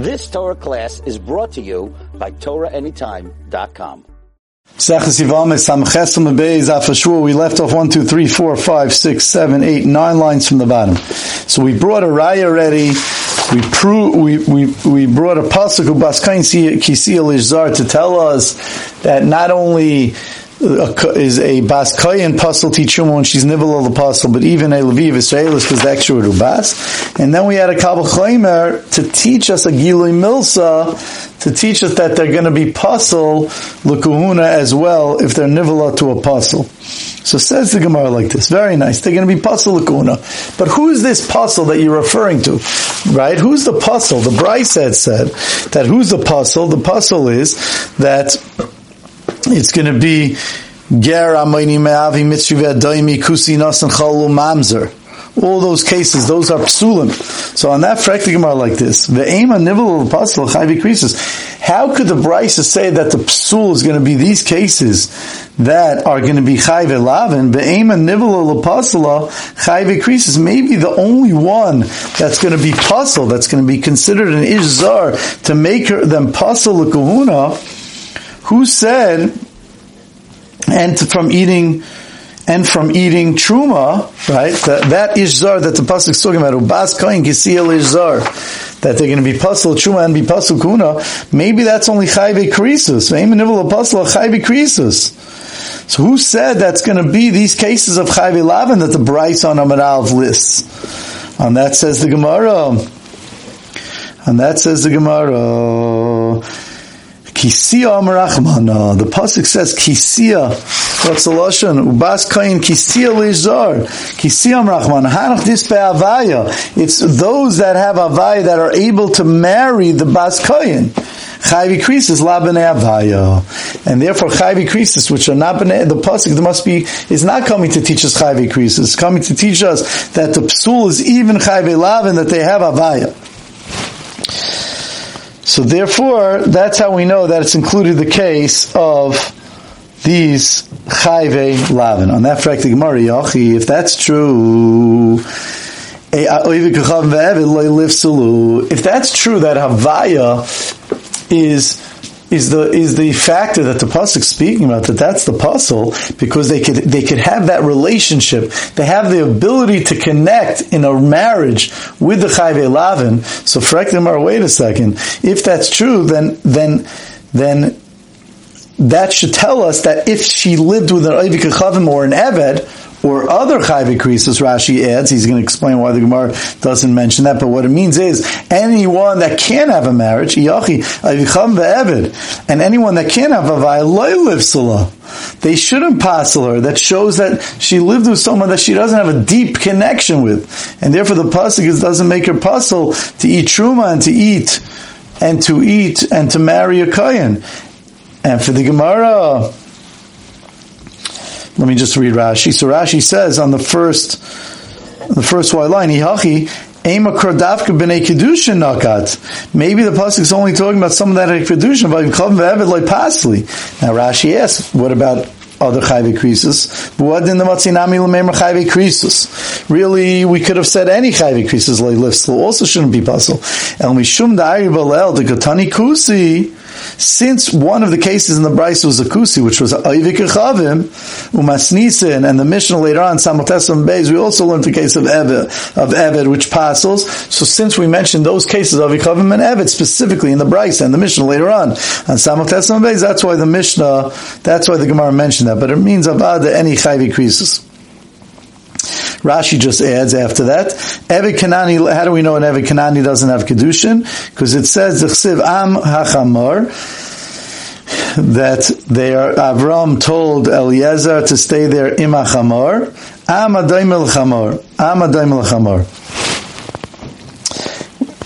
This Torah class is brought to you by TorahAnytime.com. We left off one, two, three, four, five, six, seven, eight, nine lines from the bottom. So we brought a raya ready. We pro- we, we, we brought a pasuk of Baskain Kisiel to tell us that not only is a bas kayan puzzle teacher when she's nivel the puzzle, but even a Leviv Israelis was the extra rubas. And then we had a kabel chaymer to teach us a gilui milsa to teach us that they're going to be puzzle lukuhuna as well if they're nivel to a puzzle. So says the Gemara like this. Very nice. They're going to be puzzle lakuna. But who is this puzzle that you're referring to? Right? Who's the puzzle? The Brisa had said that who's the puzzle? The puzzle is that it's going to be ger amayni me'avi mitzvah daimi kusi nasan chalu mamzer. All those cases, those are psulim. So on that fractic Gemara like this, of nivel apostle chayvi krisis. How could the Brisa say that the psul is going to be these cases that are going to be chayve lavin? Of nivel apostle chayvi krisis. Maybe the only one that's going to be puzzle, that's going to be considered an ishzar to make her, them puzzle the kahuna who said, and from eating, and from eating truma, right? That, that ishzar that the pasuk is talking about, ubas koin kisiyel ishzar, that they're going to be puzzle truma and be puzzle kuna. Maybe that's only chayve krisus. Maybe nivel puzzle chayve krisus. So who said that's going to be these cases of chayve lavin that the Brisa on Amarav lists? On that says the Gemara. And that says the Gemara. Kisia Amarachmana. Uh, the pasuk says Kisia. What's the lashon? Ubas kain Kisia lezar. Kisia Amarachmana. Hanach dis be'avaya. It's those that have avaya that are able to marry the bas kain. Chayvi krisis labene avaya, and therefore chayvi krisis, which are not bene, the pasuk there must be is not coming to teach us chayvi krisis. Coming to teach us that the psul is even chayvi lavin that they have avaya. So therefore, that's how we know that it's included the case of these chayve lavin. On that fact, Gemara, if that's true, eh, if that's true that Havaya is is the is the factor that the pasuk speaking about that that's the puzzle because they could they could have that relationship. They have the ability to connect in a marriage with the chayve lavin so frekdemar wait a second. If that's true then then then that should tell us that if she lived with an Oivik or an Eved, or other chayv krisus, Rashi adds, he's going to explain why the Gemara doesn't mention that, but what it means is, anyone that can have a marriage, yachi, and anyone that can have a vay, live. They shouldn't passel her. That shows that she lived with someone that she doesn't have a deep connection with. And therefore the pasuk doesn't make her puzzle to eat truma and to eat, and to eat, and to marry a kayan. And for the Gemara, let me just read Rashi. So Rashi says on the first, the first white line, Ihachi, Ema Krodavka b'nei kedushin nakat. Maybe the pasuk is only talking about some of that kedushin, but like pasli. Now Rashi asks, what about other chayve krisus. What in the matzinami l'meimer chayve krisus? Really, we could have said any chayve krisus like lifts also shouldn't be puzzle. El mishum da'ari balel the katani kusi. Since one of the cases in the Brisa was a kusi, which was Ayvik Chavim, Umasnisin, and the Mishnah later on, Samotesam Beis, we also learned the case of Eved, of Eved, which passes. So since we mentioned those cases of Chavim and Eved specifically in the Brisa and the Mishnah later on, on Samotesam Beis, that's why the Mishnah, that's why the Gemara mentioned that, but it means Avada any Chayvi krisis. Rashi just adds after that, Kanani, how do we know an Eved Kanani doesn't have Kedushin? Because it says, Zechsiv Am HaChamor, that they are, Avram told Eliezer to stay there im HaChamor, Am Adaim El Chamor, Am Adaim El Chamor.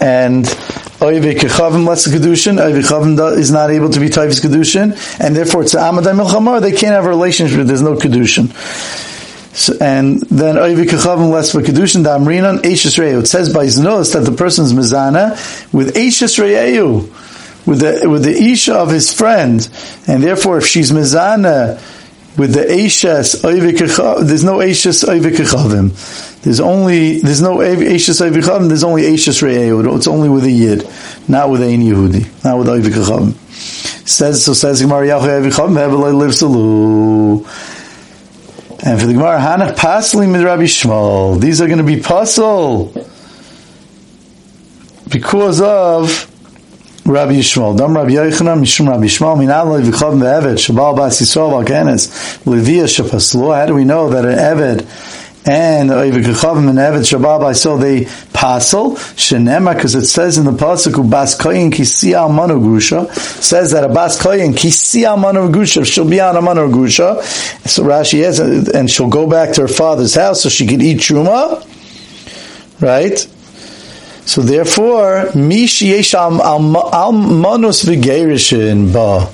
And Oive Kechavim lets the Kedushin, Oive Kechavim is not able to be Taiv's Kedushin, and therefore it's Am Adaim El Chamor, they can't have a relationship, there's no Kedushin. So, and then Oivi Kechavim less for Kedushin Damrinan Eishas Reyu. It says by Znos that the person's mizana with Eishas Reyu, with the with the Isha of his friend, and therefore if she's mizana with the Eishas Oivi there's no Eishas Oivi Kechavim. There's only there's no Eishas Oivikachavim. There's only Eishas Re'ehud. It's only with a Yid, not with Ein Yehudi, not with Oivikachavim. Says so. Says Gemara Oivikachavim Heveloi Livsalu. And for the Gemara, Hanach Pasli Mid Rabbi Yishmael. These are going to be puzzle because of Rabbi Yishmael. Dam Rabbi Yochanan, Mishum Rabbi Yishmael, Minal Levi Chav Ve'eved, Shabal Bas Yisrael Valkenes, Levia Shapaslu. How do we know that an Eved and Oivik Chavim and Eved Shabal Bas so they pasel, Shenema, because it says in the Pasuk, Bas Koyin Kisi Almanu Grusha, says that a Bas Koyin Kisi Almanu Grusha, she'll be on a Manu Grusha, so Rashi has, and she'll go back to her father's house so she can eat Truma, right? So therefore, mishi yesh almanus v'gerishin ba.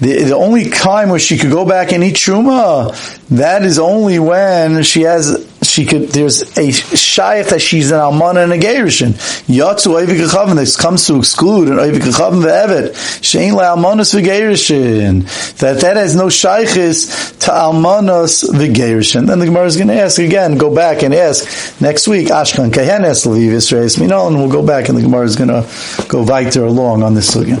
The, the only time where she could go back and eat truma, that is only when she has she could. There's a shayach that she's an almana and a gerishin. Yatsu oivik chavim. This comes to exclude an oivik chavim ve'evet. Shein le'almanos v'gerishin. That that has no shaychis to almanos v'gerishin. Then the Gemara is going to ask again. Go back and ask next week. Ashkan kahenes levi Yisrael Minol, and we'll go back and the Gemara is going to go weiter along on this again.